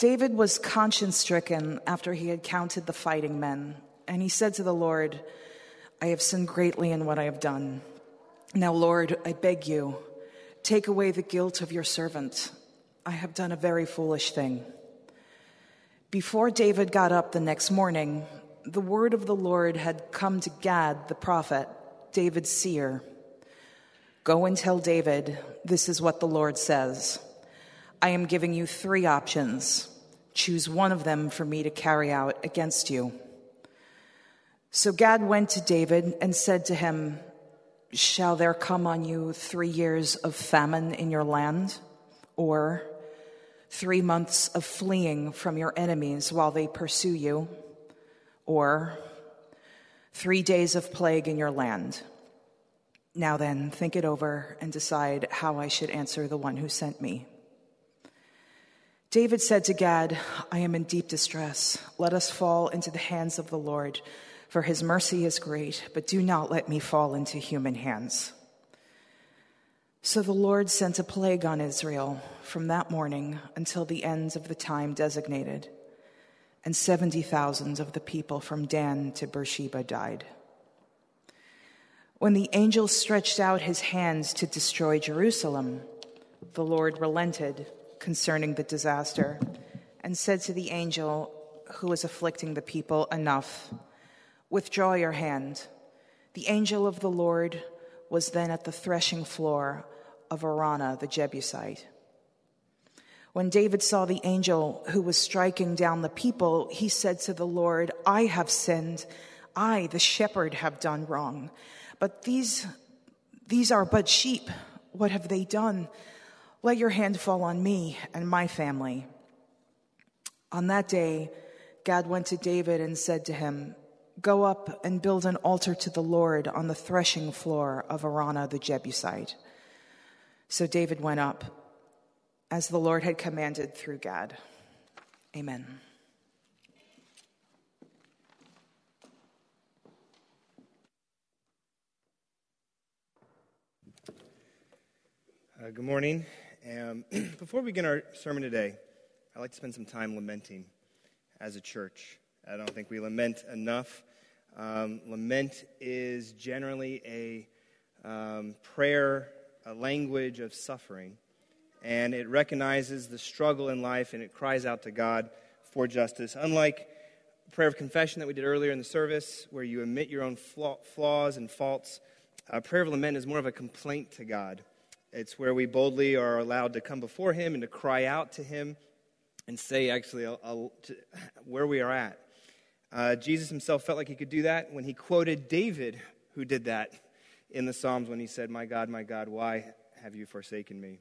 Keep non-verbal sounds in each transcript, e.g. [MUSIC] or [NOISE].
David was conscience stricken after he had counted the fighting men, and he said to the Lord, I have sinned greatly in what I have done. Now, Lord, I beg you, take away the guilt of your servant. I have done a very foolish thing. Before David got up the next morning, the word of the Lord had come to Gad the prophet, David's seer. Go and tell David, this is what the Lord says. I am giving you three options. Choose one of them for me to carry out against you. So Gad went to David and said to him, Shall there come on you three years of famine in your land? Or three months of fleeing from your enemies while they pursue you? Or three days of plague in your land? Now then, think it over and decide how I should answer the one who sent me. David said to Gad, I am in deep distress. Let us fall into the hands of the Lord, for his mercy is great, but do not let me fall into human hands. So the Lord sent a plague on Israel from that morning until the end of the time designated, and 70,000 of the people from Dan to Beersheba died. When the angel stretched out his hands to destroy Jerusalem, the Lord relented concerning the disaster and said to the angel who was afflicting the people, Enough, withdraw your hand. The angel of the Lord was then at the threshing floor of Araunah the Jebusite. When David saw the angel who was striking down the people, he said to the Lord, I have sinned. I, the shepherd, have done wrong. But these, these are but sheep. What have they done? Let your hand fall on me and my family. On that day, Gad went to David and said to him, Go up and build an altar to the Lord on the threshing floor of Araunah the Jebusite. So David went up, as the Lord had commanded through Gad. Amen. Uh, good morning. [CLEARS THROAT] Before we begin our sermon today, I'd like to spend some time lamenting as a church. I don't think we lament enough. Um, lament is generally a um, prayer, a language of suffering, and it recognizes the struggle in life and it cries out to God for justice. Unlike prayer of confession that we did earlier in the service, where you admit your own flaws and faults, a prayer of lament is more of a complaint to God. It's where we boldly are allowed to come before Him and to cry out to Him and say, actually, a, a, to, where we are at. Uh, Jesus himself felt like he could do that when he quoted David, who did that in the Psalms when he said, My God, my God, why have you forsaken me?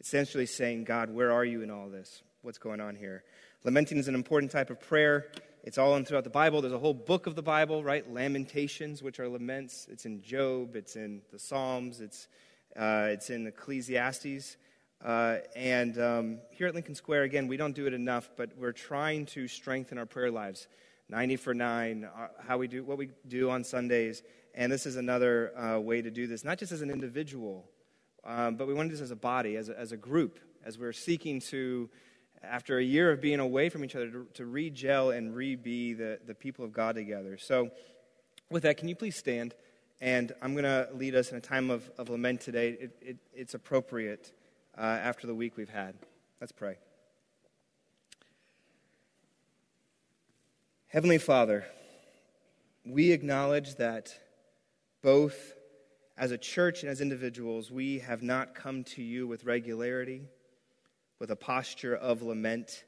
Essentially saying, God, where are you in all this? What's going on here? Lamenting is an important type of prayer. It's all in throughout the Bible. There's a whole book of the Bible, right? Lamentations, which are laments. It's in Job, it's in the Psalms, it's uh, it's in Ecclesiastes. Uh, and um, here at Lincoln Square, again, we don't do it enough, but we're trying to strengthen our prayer lives. 90 for 9, uh, how we do what we do on Sundays. And this is another uh, way to do this, not just as an individual, um, but we want to do this as a body, as a, as a group, as we're seeking to, after a year of being away from each other, to, to re gel and re be the, the people of God together. So, with that, can you please stand? And I'm going to lead us in a time of, of lament today. It, it, it's appropriate uh, after the week we've had. Let's pray. Heavenly Father, we acknowledge that both as a church and as individuals, we have not come to you with regularity, with a posture of lament,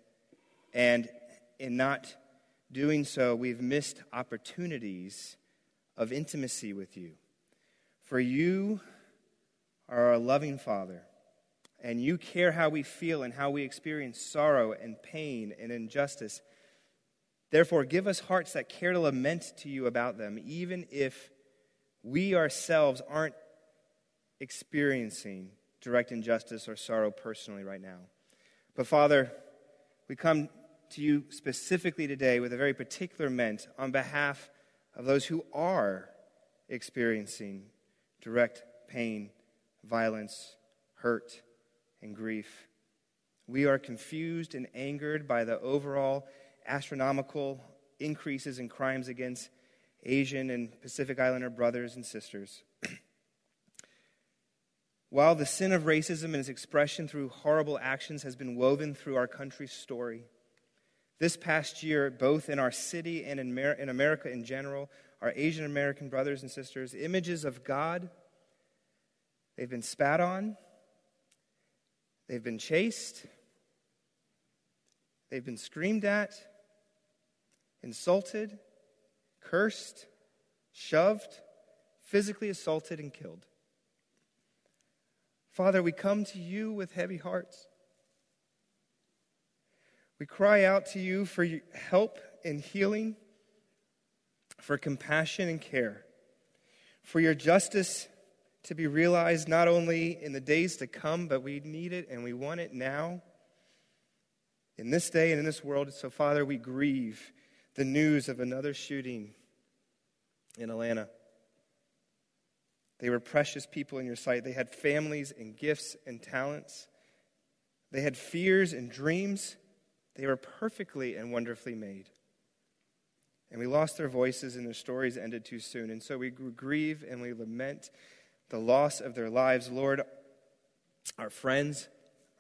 and in not doing so, we've missed opportunities of intimacy with you. For you are a loving Father, and you care how we feel and how we experience sorrow and pain and injustice. Therefore, give us hearts that care to lament to you about them, even if we ourselves aren't experiencing direct injustice or sorrow personally right now. But Father, we come to you specifically today with a very particular ment on behalf of those who are experiencing direct pain, violence, hurt, and grief. We are confused and angered by the overall astronomical increases in crimes against Asian and Pacific Islander brothers and sisters. [CLEARS THROAT] While the sin of racism and its expression through horrible actions has been woven through our country's story, this past year, both in our city and in, America in general, our Asian American brothers and sisters, images of God, they've been spat on, they've been chased, they've been screamed at, insulted, cursed, shoved, physically assaulted, and killed. Father, we come to you with heavy hearts. We cry out to you for help and healing, for compassion and care, for your justice to be realized not only in the days to come, but we need it and we want it now, in this day and in this world. So, Father, we grieve the news of another shooting in Atlanta. They were precious people in your sight. They had families and gifts and talents. They had fears and dreams. They were perfectly and wonderfully made. And we lost their voices and their stories ended too soon. And so we grieve and we lament the loss of their lives. Lord, our friends,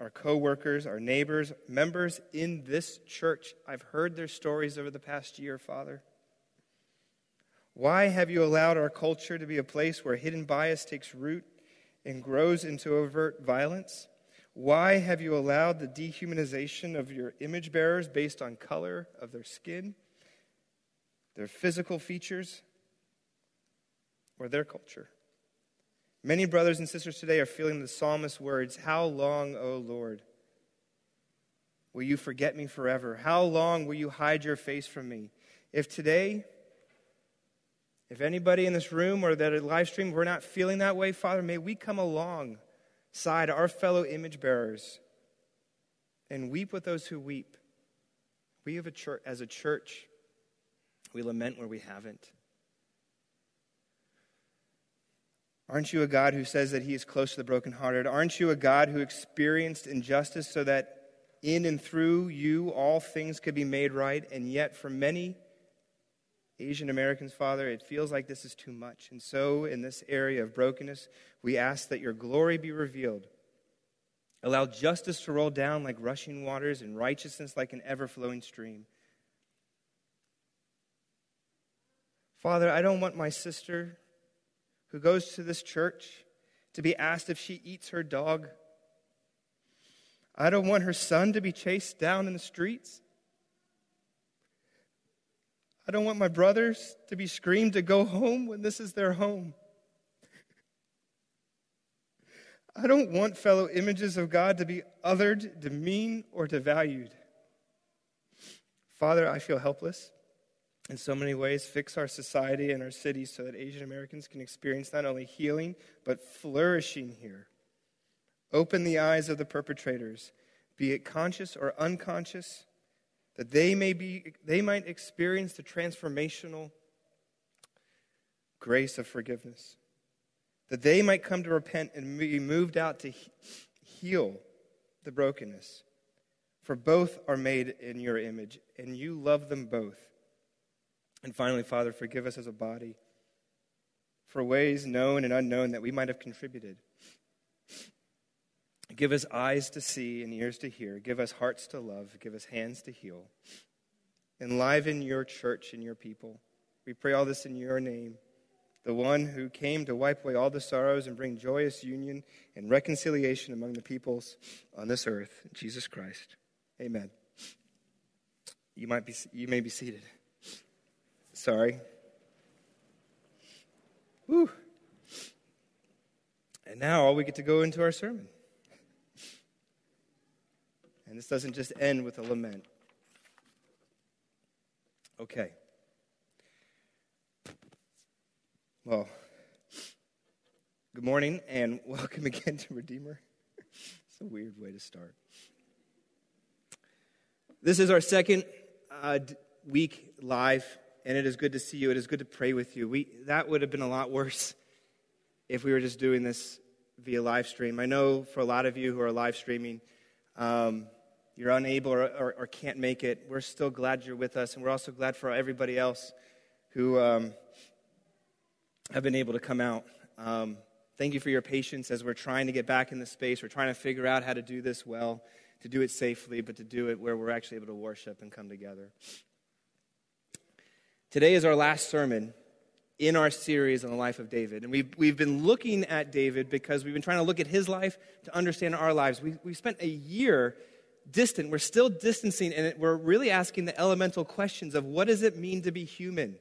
our coworkers, our neighbors, members in this church, I've heard their stories over the past year, Father. Why have you allowed our culture to be a place where hidden bias takes root and grows into overt violence? Why have you allowed the dehumanization of your image bearers based on color of their skin, their physical features, or their culture? Many brothers and sisters today are feeling the psalmist's words How long, O Lord? Will you forget me forever? How long will you hide your face from me? If today, if anybody in this room or that live stream, we're not feeling that way, Father, may we come along side our fellow image bearers and weep with those who weep. We have a church, as a church, we lament where we haven't. Aren't you a God who says that He is close to the brokenhearted? Aren't you a God who experienced injustice so that in and through you all things could be made right? And yet, for many Asian Americans, Father, it feels like this is too much. And so, in this area of brokenness, we ask that your glory be revealed. Allow justice to roll down like rushing waters and righteousness like an ever flowing stream. Father, I don't want my sister who goes to this church to be asked if she eats her dog. I don't want her son to be chased down in the streets. I don't want my brothers to be screamed to go home when this is their home. I don't want fellow images of God to be othered, demeaned, or devalued. Father, I feel helpless in so many ways. Fix our society and our cities so that Asian Americans can experience not only healing, but flourishing here. Open the eyes of the perpetrators, be it conscious or unconscious that they, may be, they might experience the transformational grace of forgiveness, that they might come to repent and be moved out to heal the brokenness. For both are made in your image, and you love them both. And finally, Father, forgive us as a body for ways known and unknown that we might have contributed. Give us eyes to see and ears to hear. Give us hearts to love. Give us hands to heal. Enliven your church and your people. We pray all this in your name, the one who came to wipe away all the sorrows and bring joyous union and reconciliation among the peoples on this earth, Jesus Christ. Amen. You, might be, you may be seated. Sorry. Whew. And now we get to go into our sermon. And this doesn't just end with a lament. Okay. Well, good morning and [LAUGHS] welcome again to Redeemer. [LAUGHS] it's a weird way to start. This is our second uh, week live, and it is good to see you. It is good to pray with you. We, that would have been a lot worse [LAUGHS] if we were just doing this via live stream. I know for a lot of you who are live streaming, um, you're unable or, or, or, can't make it. We're still glad you're with us, and we're also glad for everybody else who um, have been able to come out. Um, thank you for your patience as we're trying to get back in the space. We're trying to figure out how to do this well to do it safely, but to do it where we're actually able to worship and come together. Today is our last sermon in our series on the life of David. And we've, we've been looking at David because we've been trying to look at his life to understand our lives. We, we spent a year distant. We're still distancing, and we're really asking the elemental questions of what does it mean to be human?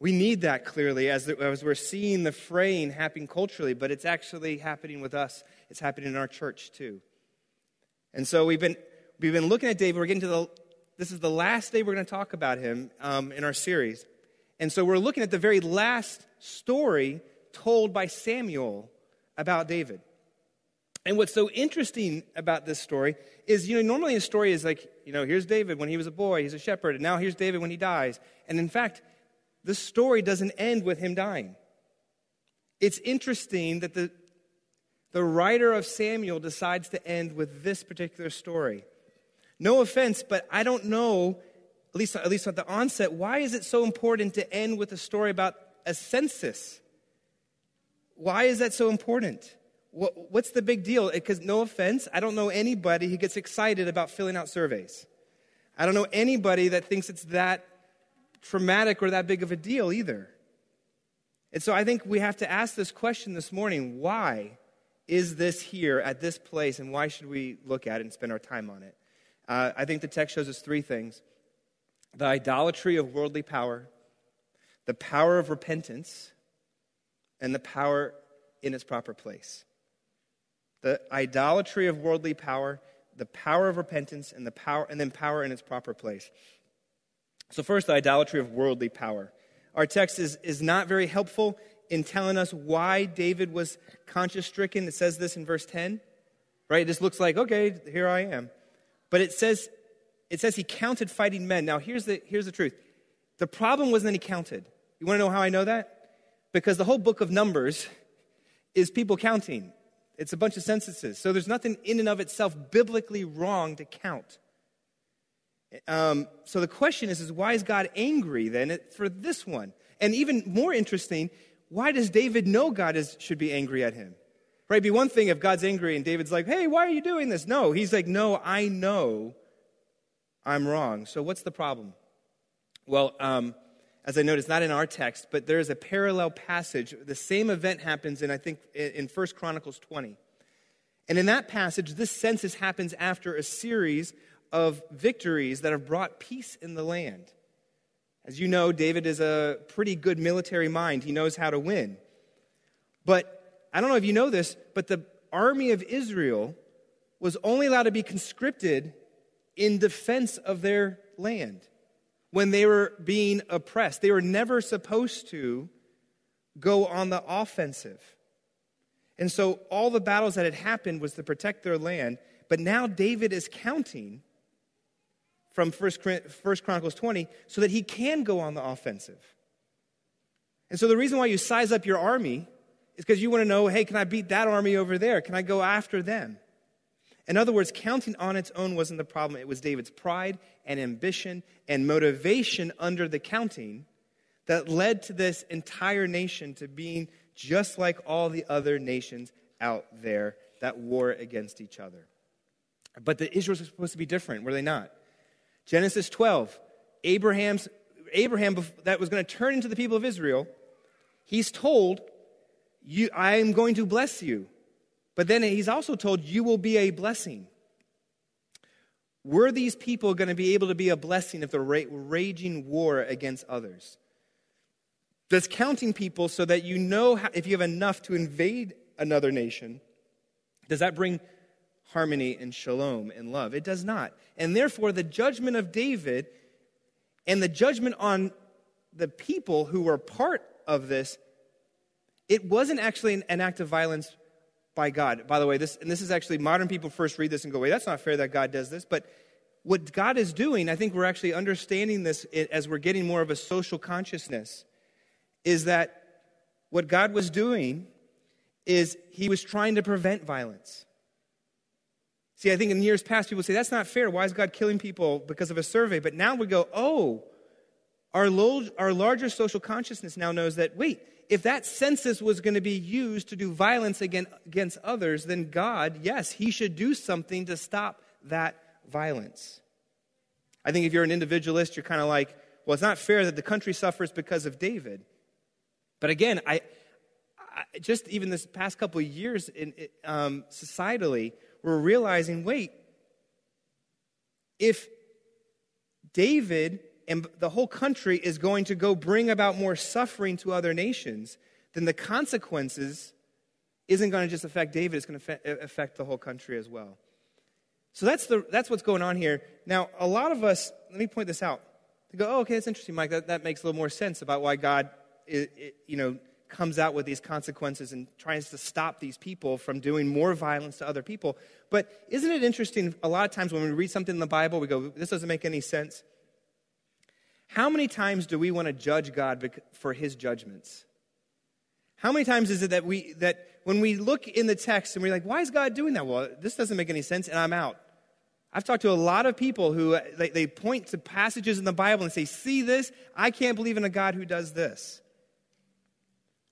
We need that clearly as, the, as we're seeing the fraying happening culturally, but it's actually happening with us. It's happening in our church too. And so we've been, we've been looking at David. We're getting to the, this is the last day we're going to talk about him um, in our series. And so we're looking at the very last story told by Samuel about David. And what's so interesting about this story is, you know, normally a story is like, you know, here's David when he was a boy, he's a shepherd, and now here's David when he dies. And in fact, the story doesn't end with him dying. It's interesting that the, the writer of Samuel decides to end with this particular story. No offense, but I don't know, at least, at least at the onset, why is it so important to end with a story about a census? Why is that so important? What's the big deal? Because, no offense, I don't know anybody who gets excited about filling out surveys. I don't know anybody that thinks it's that traumatic or that big of a deal either. And so I think we have to ask this question this morning why? is this here at this place, and why should we look at it and spend our time on it? Uh, I think the text shows us three things the idolatry of worldly power, the power of repentance, and the power in its proper place. The idolatry of worldly power, the power of repentance, and, the power, and then power in its proper place. So, first, the idolatry of worldly power. Our text is, is not very helpful in telling us why David was conscience stricken. It says this in verse 10, right? This looks like, okay, here I am. But it says, it says he counted fighting men. Now, here's the, here's the truth. The problem wasn't that he counted. You want to know how I know that? Because the whole book of Numbers is people counting. It's a bunch of censuses. So there's nothing in and of itself biblically wrong to count. Um, so the question is, is why is God angry then for this one? And even more interesting why does David know God is, should be angry at him? Right? It'd be one thing if God's angry and David's like, hey, why are you doing this? No, he's like, no, I know I'm wrong. So what's the problem? Well, um, as I noticed, not in our text, but there is a parallel passage. The same event happens in, I think, in 1 Chronicles 20. And in that passage, this census happens after a series of victories that have brought peace in the land. As you know, David is a pretty good military mind. He knows how to win. But I don't know if you know this, but the army of Israel was only allowed to be conscripted in defense of their land when they were being oppressed. They were never supposed to go on the offensive. And so all the battles that had happened was to protect their land. But now David is counting from 1 Chronicles 20 so that he can go on the offensive. And so the reason why you size up your army is because you want to know hey, can I beat that army over there? Can I go after them? In other words, counting on its own wasn't the problem. It was David's pride and ambition and motivation under the counting that led to this entire nation to being just like all the other nations out there that war against each other. But the Israelites were supposed to be different, were they not? Genesis 12, Abraham's, Abraham that was going to turn into the people of Israel, he's told, I am going to bless you. But then he's also told, You will be a blessing. Were these people going to be able to be a blessing if they're raging war against others? Does counting people so that you know how, if you have enough to invade another nation, does that bring harmony and shalom and love. It does not. And therefore, the judgment of David and the judgment on the people who were part of this, it wasn't actually an, act of violence by God. By the way, this, and this is actually modern people first read this and go, wait, that's not fair that God does this. But what God is doing, I think we're actually understanding this as we're getting more of a social consciousness, is that what God was doing is he was trying to prevent violence. See, I think in years past, people say, that's not fair. Why is God killing people because of a survey? But now we go, oh, our, lo- our larger social consciousness now knows that, wait, if that census was going to be used to do violence against, others, then God, yes, he should do something to stop that violence. I think if you're an individualist, you're kind of like, well, it's not fair that the country suffers because of David. But again, I, I just even this past couple of years in, um, societally, we're realizing wait, if David and the whole country is going to go bring about more suffering to other nations, then the consequences isn't going to just affect David, it's going to affect the whole country as well. So that's, the, that's what's going on here. Now, a lot of us, let me point this out. They go, oh, okay, that's interesting, Mike. That, that makes a little more sense about why God, it, it, you know, comes out with these consequences and tries to stop these people from doing more violence to other people. But isn't it interesting? A lot of times when we read something in the Bible, we go, this doesn't make any sense. How many times do we want to judge God for his judgments? How many times is it that we that when we look in the text and we're like, why is God doing that? Well, this doesn't make any sense, and I'm out. I've talked to a lot of people who uh, they, they point to passages in the Bible and say, see this? I can't believe in a God who does this.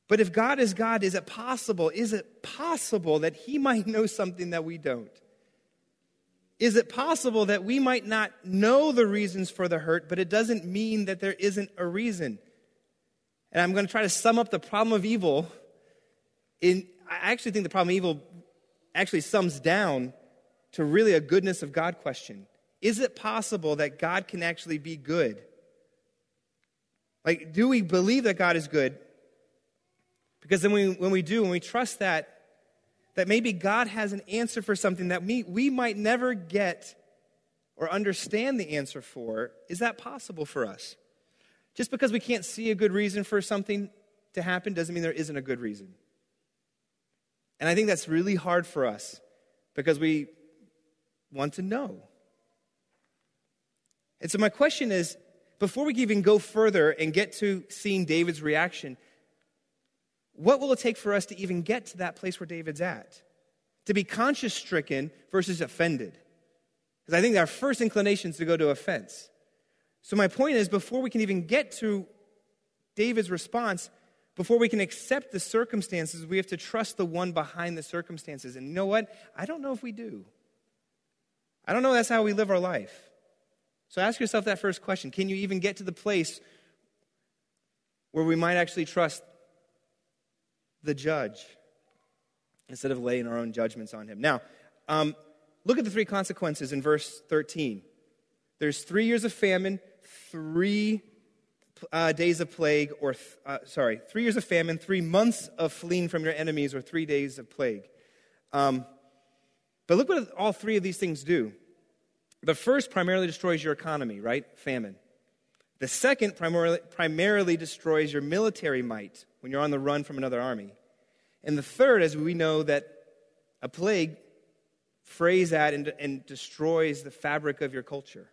But if God is God, is it possible? Is it possible that He might know something that we don't? Is it possible that we might not know the reasons for the hurt, but it doesn't mean that there isn't a reason? And I'm going to try to sum up the problem of evil. In, I actually think the problem of evil actually sums down to really a goodness of God question. Is it possible that God can actually be good? Like, do we believe that God is good? Because then we, when we do, when we trust that, that maybe God has an answer for something that we, we might never get or understand the answer for, is that possible for us? Just because we can't see a good reason for something to happen doesn't mean there isn't a good reason. And I think that's really hard for us because we want to know. And so, my question is before we even go further and get to seeing David's reaction, what will it take for us to even get to that place where David's at? To be conscience stricken versus offended. Because I think our first inclination is to go to offense. So, my point is before we can even get to David's response, before we can accept the circumstances, we have to trust the one behind the circumstances. And you know what? I don't know if we do. I don't know that's how we live our life. So ask yourself that first question Can you even get to the place where we might actually trust the judge instead of laying our own judgments on him. Now, um, look at the three consequences in verse 13. There's three years of famine, three uh, days of plague, or, th- uh, sorry, three years of famine, three months of fleeing from your enemies, or three days of plague. Um, but look what all three of these things do. The first primarily destroys your economy, right? Famine. The second primarily, primarily destroys your military might when you're on the run from another army. And the third, as we know that a plague frays at and, and destroys the fabric of your culture.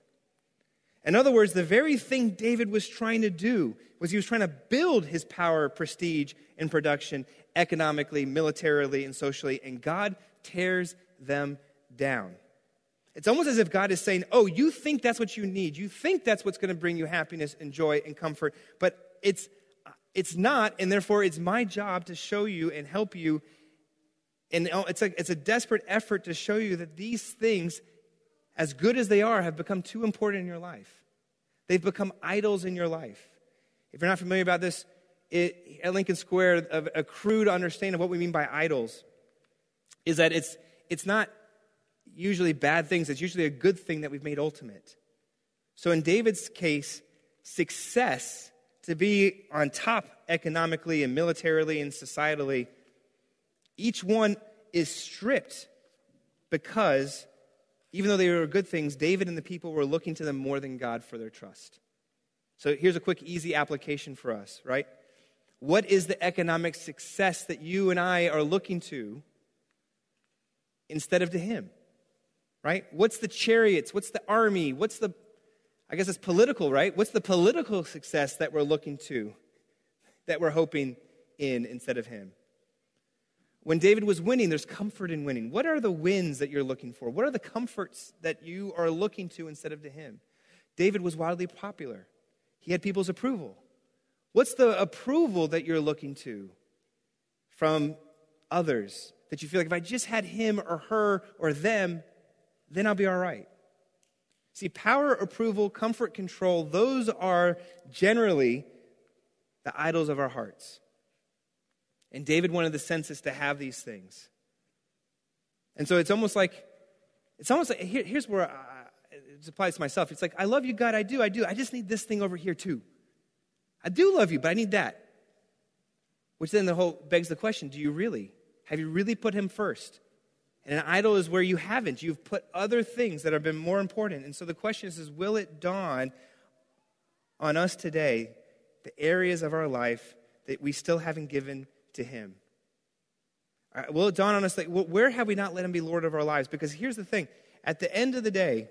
In other words, the very thing David was trying to do was he was trying to build his power, prestige, and production economically, militarily, and socially, and God tears them down. It's almost as if God is saying, Oh, you think that's what you need. You think that's what's going to bring you happiness and joy and comfort, but it's, it's not, and therefore it's my job to show you and help you. And oh, it's a, it's a desperate effort to show you that these things, as good as they are, have become too important in your life. They've become idols in your life. If you're not familiar about this, it, at Lincoln Square, a, a crude understanding of what we mean by idols is that it's, it's not usually bad things, it's usually a good thing that we've made ultimate. So in David's case, success to be on top economically and militarily and societally, each one is stripped because even though they were good things, David and the people were looking to them more than God for their trust. So here's a quick, easy application for us, right? What is the economic success that you and I are looking to instead of to Him? Right? What's the chariots? What's the army? What's the, I guess it's political, right? What's the political success that we're looking to, that we're hoping in instead of Him? When David was winning, there's comfort in winning. What are the wins that you're looking for? What are the comforts that you are looking to instead of to him? David was wildly popular, he had people's approval. What's the approval that you're looking to from others that you feel like if I just had him or her or them, then I'll be all right? See, power, approval, comfort, control, those are generally the idols of our hearts. And David wanted the census to have these things. And so it's almost like, it's almost like, here, here's where I, it applies to myself. It's like, I love you, God, I do, I do. I just need this thing over here too. I do love you, but I need that. Which then the whole begs the question do you really? Have you really put him first? And an idol is where you haven't. You've put other things that have been more important. And so the question is, is will it dawn on us today the areas of our life that we still haven't given to Him. Right, will it dawn on us that where have we not let Him be Lord of our lives? Because here's the thing at the end of the day,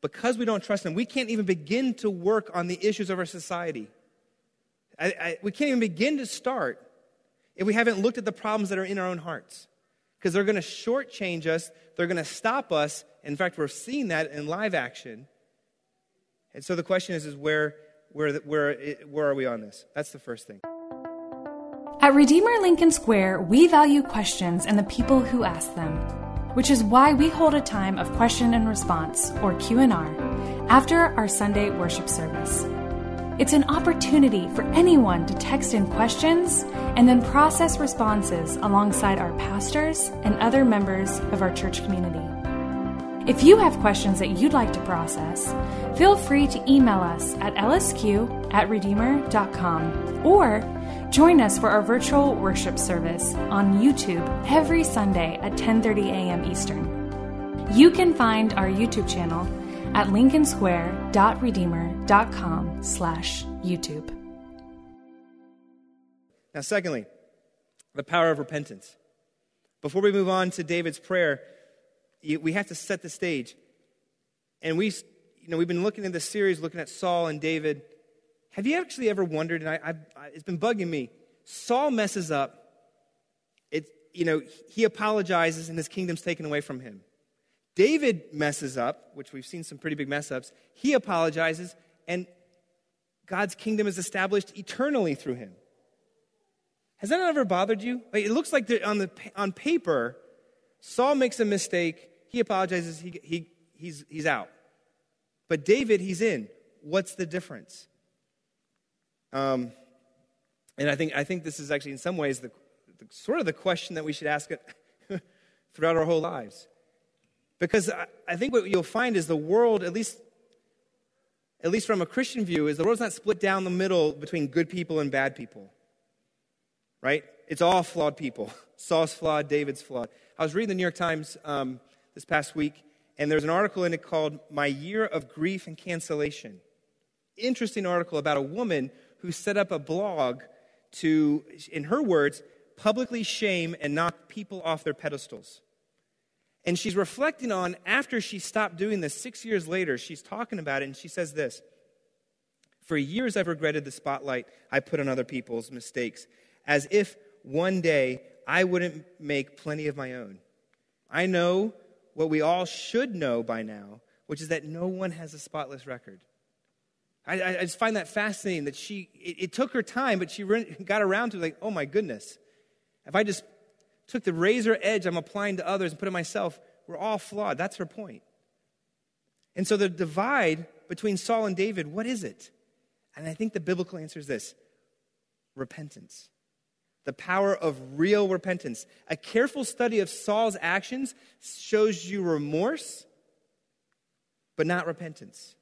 because we don't trust Him, we can't even begin to work on the issues of our society. I, I, we can't even begin to start if we haven't looked at the problems that are in our own hearts. Because they're going to shortchange us, they're going to stop us. In fact, we're seeing that in live action. And so the question is, is where, where, where, where are we on this? That's the first thing. At Redeemer Lincoln Square, we value questions and the people who ask them, which is why we hold a time of question and response, or Q&R, after our Sunday worship service. It's an opportunity for anyone to text in questions and then process responses alongside our pastors and other members of our church community. If you have questions that you'd like to process, feel free to email us at lsq at redeemer.com or Join us for our virtual worship service on YouTube every Sunday at 10:30 a.m. Eastern. You can find our YouTube channel at lincolnsquare.redeemer.com/youtube. Now, secondly, the power of repentance. Before we move on to David's prayer, we have to set the stage. And we, you know, we've been looking at this series, looking at Saul and David have you actually ever wondered, and I, I, it's been bugging me, Saul messes up. It, you know, he apologizes and his kingdom's taken away from him. David messes up, which we've seen some pretty big mess ups. He apologizes, and God's kingdom is established eternally through him. Has that ever bothered you? it looks like on, the, on paper, Saul makes a mistake, he apologizes, he, he, he's, he's out. But David, he's in. What's the difference? Um, and I think, I think this is actually, in some ways, the, the sort of the question that we should ask [LAUGHS] throughout our whole lives. Because I, think what you'll find is the world, at least, at least from a Christian view, is the world's not split down the middle between good people and bad people. Right? It's all flawed people. [LAUGHS] Saul's flawed, David's flawed. I was reading the New York Times um, this past week, and there's an article in it called My Year of Grief and Cancellation. Interesting article about a woman who set up a blog to, in her words, publicly shame and knock people off their pedestals. And she's reflecting on after she stopped doing this, six years later, she's talking about it, and she says this For years, I've regretted the spotlight I put on other people's mistakes, as if one day I wouldn't make plenty of my own. I know what we all should know by now, which is that no one has a spotless record. I, I just find that fascinating that she, it, it took her time, but she got around to like, oh my goodness. If I just took the razor edge I'm applying to others and put it myself, we're all flawed. That's her point. And so the divide between Saul and David, what is it? And I think the biblical answer is this repentance. The power of real repentance. A careful study of Saul's actions shows you remorse, but not repentance.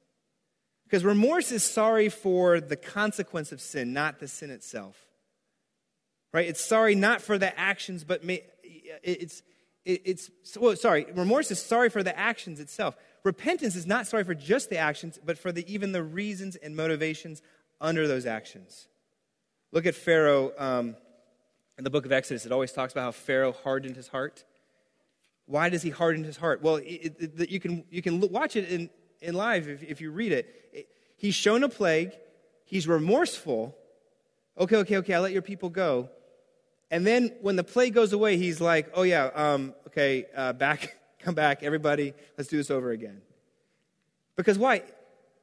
Because remorse is sorry for the consequence of sin, not the sin itself. Right? It's sorry not for the actions, but may, it's, it's, well, sorry, remorse is sorry for the actions itself. Repentance is not sorry for just the actions, but for the, even the reasons and motivations under those actions. Look at Pharaoh um, in the book of Exodus. It always talks about how Pharaoh hardened his heart. Why does he harden his heart? Well, it, it, you, can, you can watch it in, in live if, if you read it. it. He's shown a plague, he's remorseful. Okay, okay, okay, I'll let your people go. And then when the plague goes away, he's like, oh, yeah, um, okay, uh, back, [LAUGHS] come back, everybody, let's do this over again. Because why?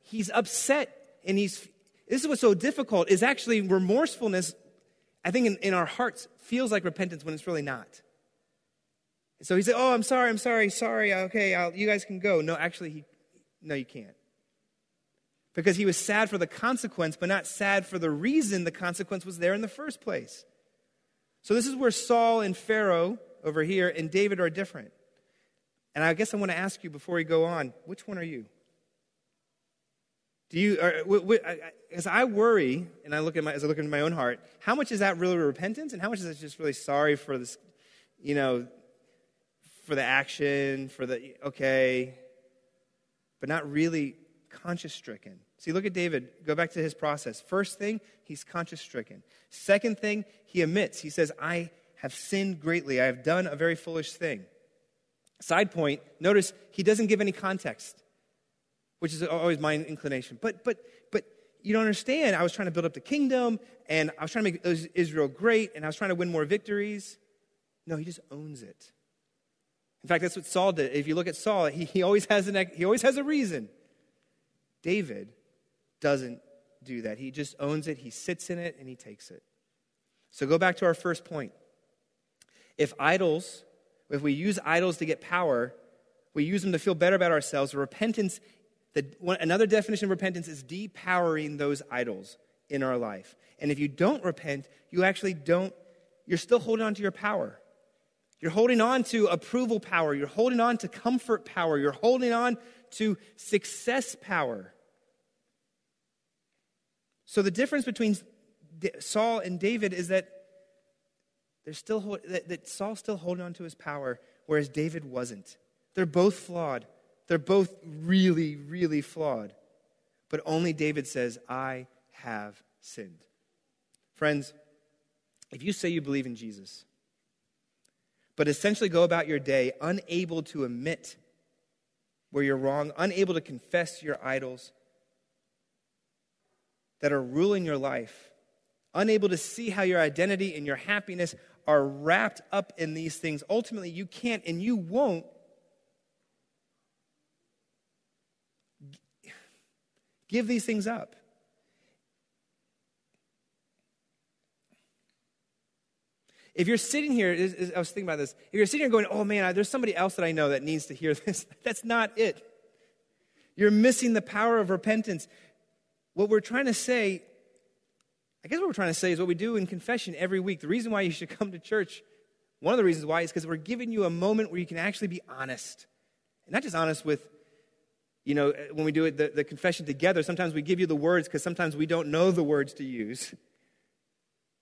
He's upset and he's, this is what's so difficult, is actually remorsefulness, I think in, in our hearts, feels like repentance when it's really not. So he said, oh, I'm sorry, I'm sorry, sorry, okay, I'll, you guys can go. No, actually, he, no, you can't. Because he was sad for the consequence, but not sad for the reason the consequence was there in the first place. So this is where Saul and Pharaoh over here and David are different. And I guess I want to ask you before we go on, which one are you? Do you, as I worry and I look at my, as I look into my own heart, how much is that really repentance and how much is that just really sorry for this, you know, for the action, for the, okay, but not really conscience stricken? See, look at David. Go back to his process. First thing, he's conscience stricken. Second thing, he admits. He says, I have sinned greatly. I have done a very foolish thing. Side point, notice he doesn't give any context, which is always my inclination. But, but, but you don't understand. I was trying to build up the kingdom, and I was trying to make Israel great, and I was trying to win more victories. No, he just owns it. In fact, that's what Saul did. If you look at Saul, he, he, always, has an, he always has a reason. David doesn't do that. He just owns it, he sits in it, and he takes it. So go back to our first point. If idols, if we use idols to get power, we use them to feel better about ourselves, repentance, the, one, another definition of repentance is depowering those idols in our life. And if you don't repent, you actually don't, you're still holding on to your power. You're holding on to approval power. You're holding on to comfort power. You're holding on to success power. So the difference between Saul and David is that they're still that, Saul's still holding on to his power, whereas David wasn't. They're both flawed. They're both really, really flawed. But only David says, I have sinned. Friends, if you say you believe in Jesus, but essentially go about your day unable to admit where you're wrong, unable to confess your idols, that are ruling your life, unable to see how your identity and your happiness are wrapped up in these things, ultimately you can't and you won't give these things up. If you're sitting here, I was thinking about this. If you're sitting here going, oh man, there's somebody else that I know that needs to hear [LAUGHS] this, that's not it. You're missing the power of repentance. What we're trying to say, I guess what we're trying to say is what we do in confession every week. The reason why you should come to church, one of the reasons why is because we're giving you a moment where you can actually be honest. And not just honest with, you know, eh, when we do it, the, the confession together, sometimes we give you the words because sometimes we don't know the words to use.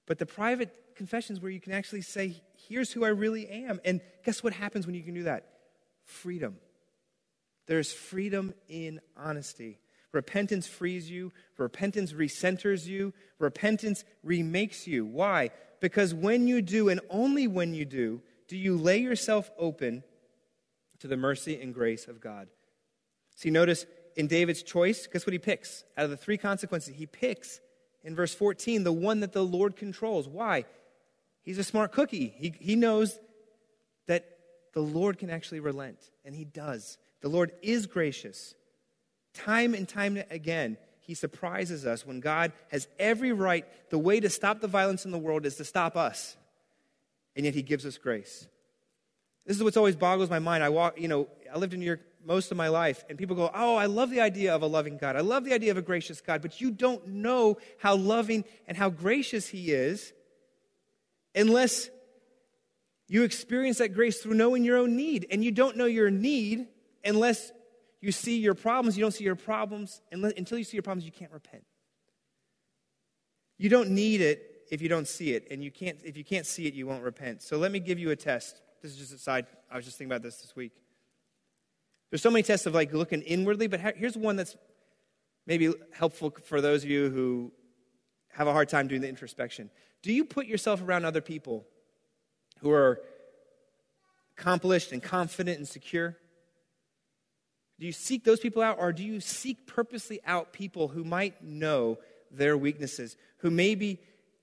But the private confessions where you can actually say, here's who I really am. And guess what happens when you can do that? Freedom. There's freedom in honesty. Repentance frees you. Repentance recenters you. Repentance remakes you. Why? Because when you do, and only when you do, do you lay yourself open to the mercy and grace of God. See, notice in David's choice, guess what he picks? Out of the three consequences, he picks in verse 14 the one that the Lord controls. Why? He's a smart cookie. He, he knows that the Lord can actually relent, and he does. The Lord is gracious. Time and time again, he surprises us when God has every right. The way to stop the violence in the world is to stop us. And yet he gives us grace. This is what's always boggles my mind. I walk, you know, I lived in New York most of my life, and people go, Oh, I love the idea of a loving God. I love the idea of a gracious God, but you don't know how loving and how gracious He is unless you experience that grace through knowing your own need. And you don't know your need unless you see your problems, you don't see your problems. Until you see your problems, you can't repent. You don't need it if you don't see it, and you can't, if you can't see it, you won't repent. So let me give you a test. This is just a side I was just thinking about this this week. There's so many tests of like looking inwardly, but here's one that's maybe helpful for those of you who have a hard time doing the introspection. Do you put yourself around other people who are accomplished and confident and secure? Do you seek those people out, or do you seek purposely out people who might know their weaknesses, who maybe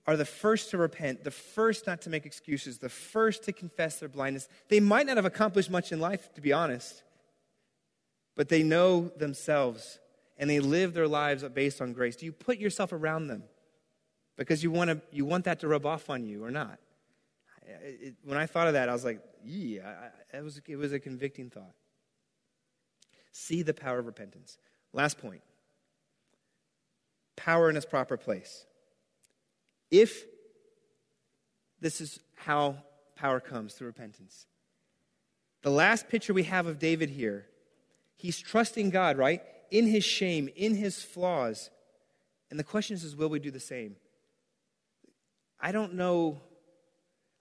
are the first to repent, the first not to make excuses, the first to confess their blindness? They might not have accomplished much in life, to be honest, but they know themselves and they live their lives based on grace. Do you put yourself around them because you want, to, you want that to rub off on you or not? It, when I thought of that, I was like, yeah, it was, it was a convicting thought. See the power of repentance. Last point power in its proper place. If this is how power comes through repentance, the last picture we have of David here, he's trusting God, right? In his shame, in his flaws. And the question is, is will we do the same? I don't know.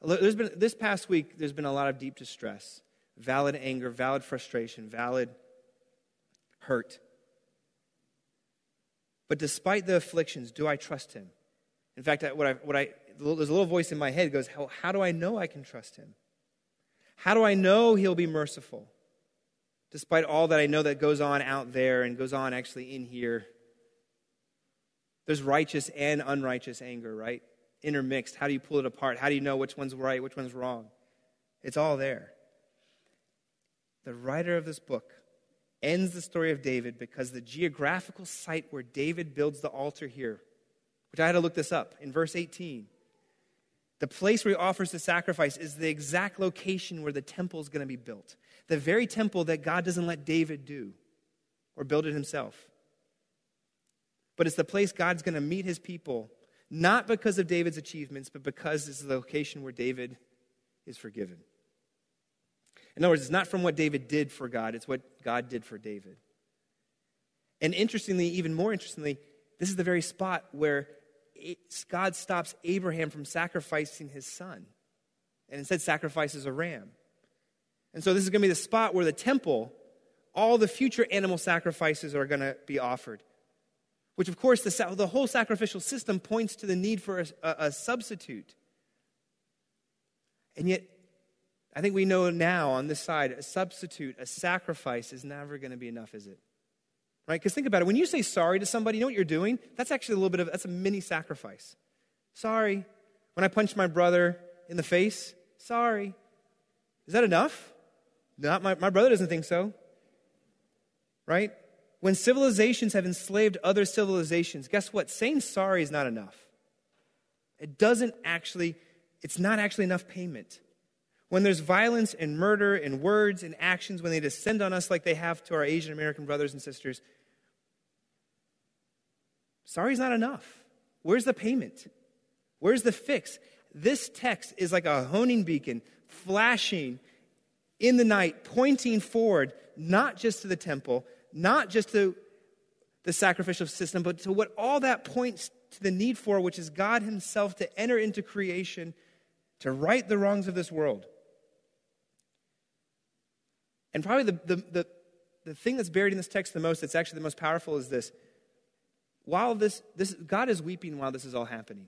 There's been, this past week, there's been a lot of deep distress, valid anger, valid frustration, valid hurt. But despite the afflictions, do I trust him? In fact, what I, what I, there's a little voice in my head goes, how, how do I know I can trust him? How do I know he'll be merciful? Despite all that I know that goes on out there and goes on actually in here. There's righteous and unrighteous anger, right? Intermixed. How do you pull it apart? How do you know which one's right, which one's wrong? It's all there. The writer of this book ends the story of David because the geographical site where David builds the altar here, which I had to look this up, in verse 18, the place where he offers the sacrifice is the exact location where the temple is going to be built. The very temple that God doesn't let David do or build it himself. But it's the place God's going to meet his people, not because of David's achievements, but because it's the location where David is forgiven. In other words, it's not from what David did for God, it's what God did for David. And interestingly, even more interestingly, this is the very spot where God stops Abraham from sacrificing his son and instead sacrifices a ram. And so this is going to be the spot where the temple, all the future animal sacrifices are going to be offered. Which, of course, the, the whole sacrificial system points to the need for a, a, a substitute. And yet, I think we know now on this side a substitute, a sacrifice is never going to be enough, is it? Right? Because think about it. When you say sorry to somebody, you know what you're doing? That's actually a little bit of, that's a mini sacrifice. Sorry. When I punched my brother in the face, sorry. Is that enough? Not my, my brother doesn't think so. Right? When civilizations have enslaved other civilizations, guess what? Saying sorry is not enough. It doesn't actually, it's not actually enough payment. When there's violence and murder and words and actions, when they descend on us like they have to our Asian American brothers and sisters, sorry's not enough. Where's the payment? Where's the fix? This text is like a honing beacon, flashing in the night, pointing forward, not just to the temple, not just to the sacrificial system, but to what all that points to the need for, which is God Himself to enter into creation to right the wrongs of this world. And probably the, the, the, the thing that's buried in this text the most, that's actually the most powerful, is this. While this, this, God is weeping while this is all happening.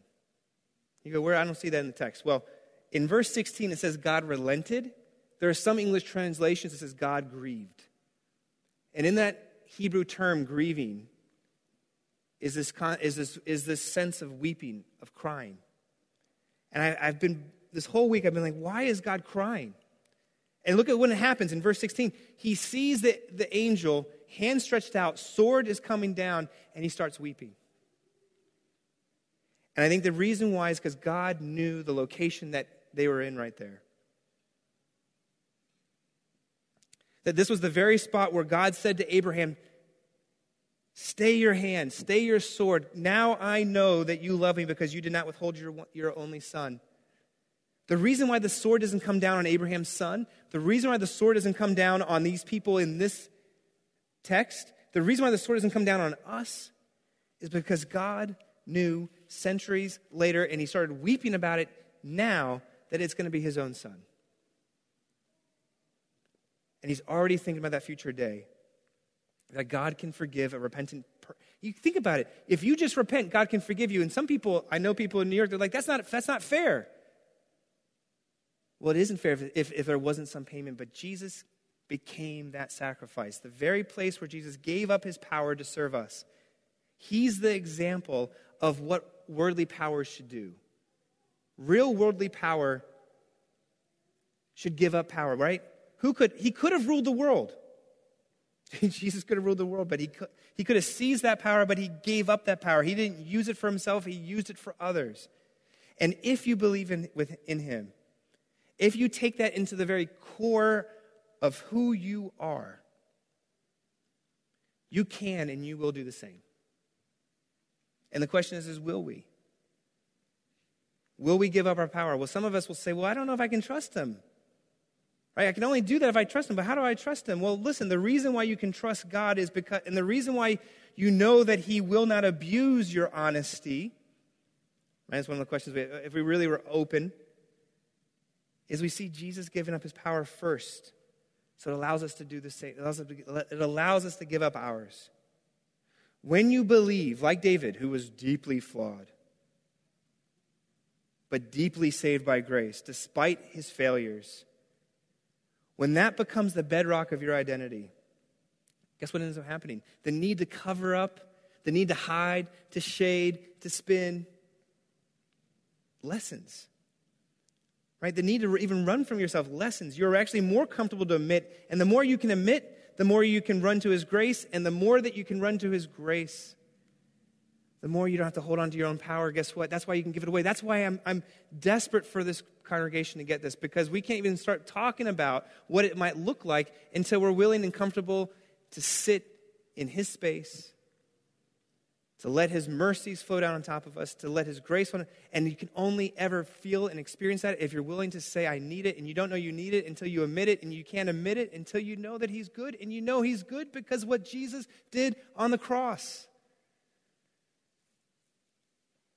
You go, where? I don't see that in the text. Well, in verse 16, it says God relented. There are some English translations that says God grieved. And in that Hebrew term, grieving, is this, is this, is this sense of weeping, of crying. And I, I've been, this whole week, I've been like, why is God crying? And look at when it happens in verse 16. He sees the, the angel, hand stretched out, sword is coming down, and he starts weeping. And I think the reason why is because God knew the location that they were in right there. That this was the very spot where God said to Abraham, Stay your hand, stay your sword. Now I know that you love me because you did not withhold your, your only son. The reason why the sword doesn't come down on Abraham's son, the reason why the sword doesn't come down on these people in this text, the reason why the sword doesn't come down on us is because God knew centuries later and he started weeping about it now that it's going to be his own son. And he's already thinking about that future day. That God can forgive a repentant. You think about it. If you just repent, God can forgive you. And some people, I know people in New York, they're like, that's not, that's not fair. Well, it isn't fair if, if, if there wasn't some payment, but Jesus became that sacrifice. The very place where Jesus gave up his power to serve us. He's the example of what worldly power should do. Real worldly power should give up power, right? Who could he could have ruled the world. [LAUGHS] Jesus could have ruled the world, but he could, he could have seized that power, but he gave up that power. He didn't use it for himself, he used it for others. And if you believe in, with, in him, if you take that into the very core of who you are, you can and you will do the same. And the question is, is will we? Will we give up our power? Well, some of us will say, well, I don't know if I can trust him. Right? I can only do that if I trust him, but how do I trust him? Well, listen, the reason why you can trust God is because, and the reason why you know that he will not abuse your honesty, right? That's one of the questions, we, if we really were open, is we see Jesus giving up his power first. So it allows us to do the same. It allows us to, it allows us to give up ours. When you believe, like David, who was deeply flawed, but deeply saved by grace, despite his failures, when that becomes the bedrock of your identity, guess what ends up happening? The need to cover up, the need to hide, to shade, to spin lessens. Right? The need to even run from yourself lessens. You're actually more comfortable to admit, and the more you can admit, the more you can run to His grace, and the more that you can run to His grace, the more you don't have to hold on to your own power. Guess what? That's why you can give it away. That's why I'm, I'm desperate for this congregation to get this because we can't even start talking about what it might look like until we're willing and comfortable to sit in His space, to let His mercies flow down on top of us, to let His grace on And you can only ever feel and experience that if you're willing to say, I need it, and you don't know you need it until you admit it, and you can't admit it until you know that He's good, and you know He's good because what Jesus did on the cross.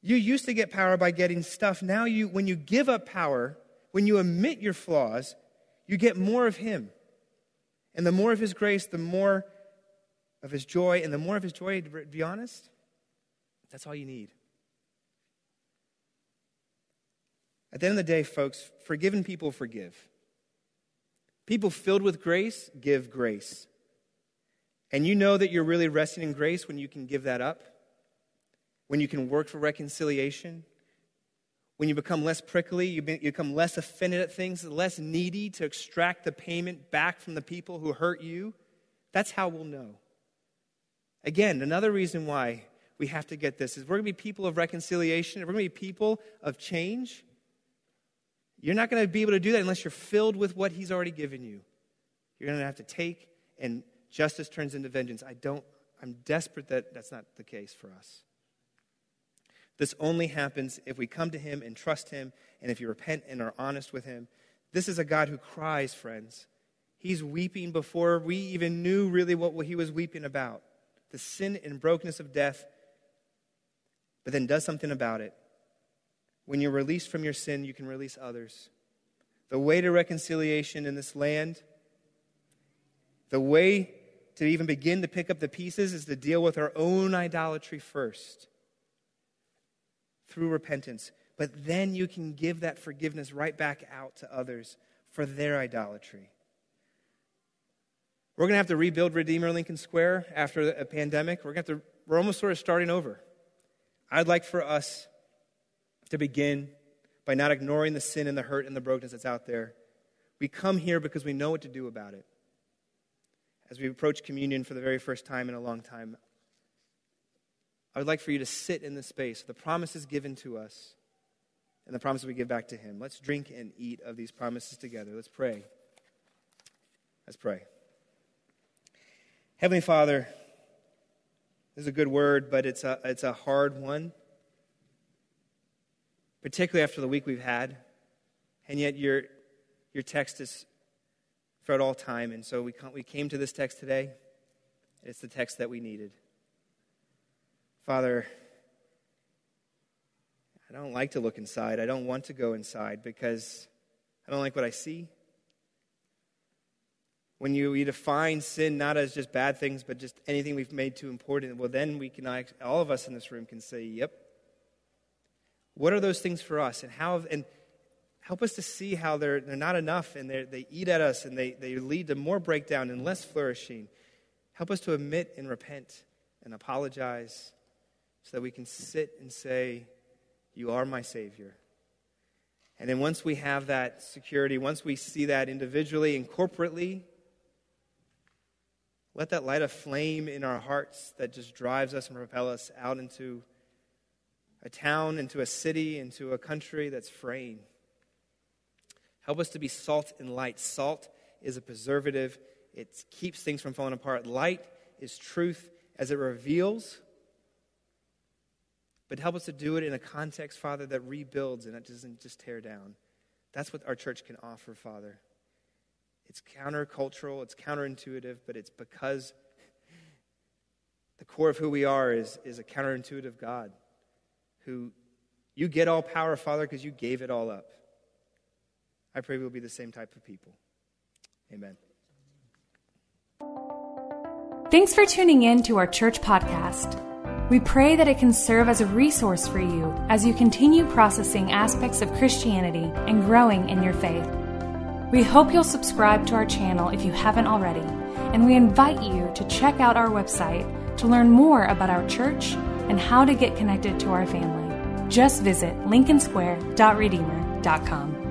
You used to get power by getting stuff. Now, you, when you give up power, when you admit your flaws, you get more of Him. And the more of His grace, the more of His joy. And the more of His joy, to be honest, that's all you need. At the end of the day, folks, forgiven people forgive. People filled with grace give grace. And you know that you're really resting in grace when you can give that up when you can work for reconciliation, when you become less prickly, you become less offended at things, less needy to extract the payment back from the people who hurt you, that's how we'll know. Again, another reason why we have to get this is we're going to be people of reconciliation, we're going to be people of change. You're not going to be able to do that unless you're filled with what He's already given you. You're going to have to take, and justice turns into vengeance. I don't, I'm desperate that that's not the case for us. This only happens if we come to Him and trust Him, and if you repent and are honest with Him. This is a God who cries, friends. He's weeping before we even knew really what He was weeping about the sin and brokenness of death, but then does something about it. When you're released from your sin, you can release others. The way to reconciliation in this land, the way to even begin to pick up the pieces is to deal with our own idolatry first through repentance. But then you can give that forgiveness right back out to others for their idolatry. We're going to have to rebuild Redeemer Lincoln Square after a pandemic. We're going to have to, we're almost sort of starting over. I'd like for us to begin by not ignoring the sin and the hurt and the brokenness that's out there. We come here because we know what to do about it. As we approach communion for the very first time in a long time, I would like for you to sit in this space. The promises given to us and the promises we give back to Him. Let's drink and eat of these promises together. Let's pray. Let's pray. Heavenly Father, is a good word, but it's a, it's a hard one, particularly after the week we've had. And yet, your, your text is throughout all time. And so we, we came to this text today. It's the text that we needed. Father, I don't like to look inside. I don't want to go inside because I don't like what I see. When you, you define sin not as just bad things, but just anything we've made too important, well, then we can, all of us in this room can say, yep. What are those things for us? And how, and help us to see how they're, they're not enough and they eat at us and they, they lead to more breakdown and less flourishing. Help us to admit and repent and apologize so that we can sit and say, You are my Savior. And then once we have that security, once we see that individually and corporately, let that light a flame in our hearts that just drives us and propels us out into a town, into a city, into a country that's fraying. Help us to be salt and light. Salt is a preservative, it keeps things from falling apart. Light is truth as it reveals. But help us to do it in a context, Father, that rebuilds and that doesn't just tear down. That's what our church can offer, Father. It's countercultural, it's counterintuitive, but it's because [LAUGHS] the core of who we are is, is a counterintuitive God who you get all power, Father, because you gave it all up. I pray we'll be the same type of people. Amen. Thanks for tuning in to our church podcast. We pray that it can serve as a resource for you as you continue processing aspects of Christianity and growing in your faith. We hope you'll subscribe to our channel if you haven't already, and we invite you to check out our website to learn more about our church and how to get connected to our family. Just visit lincolnsquare.redeemer.com.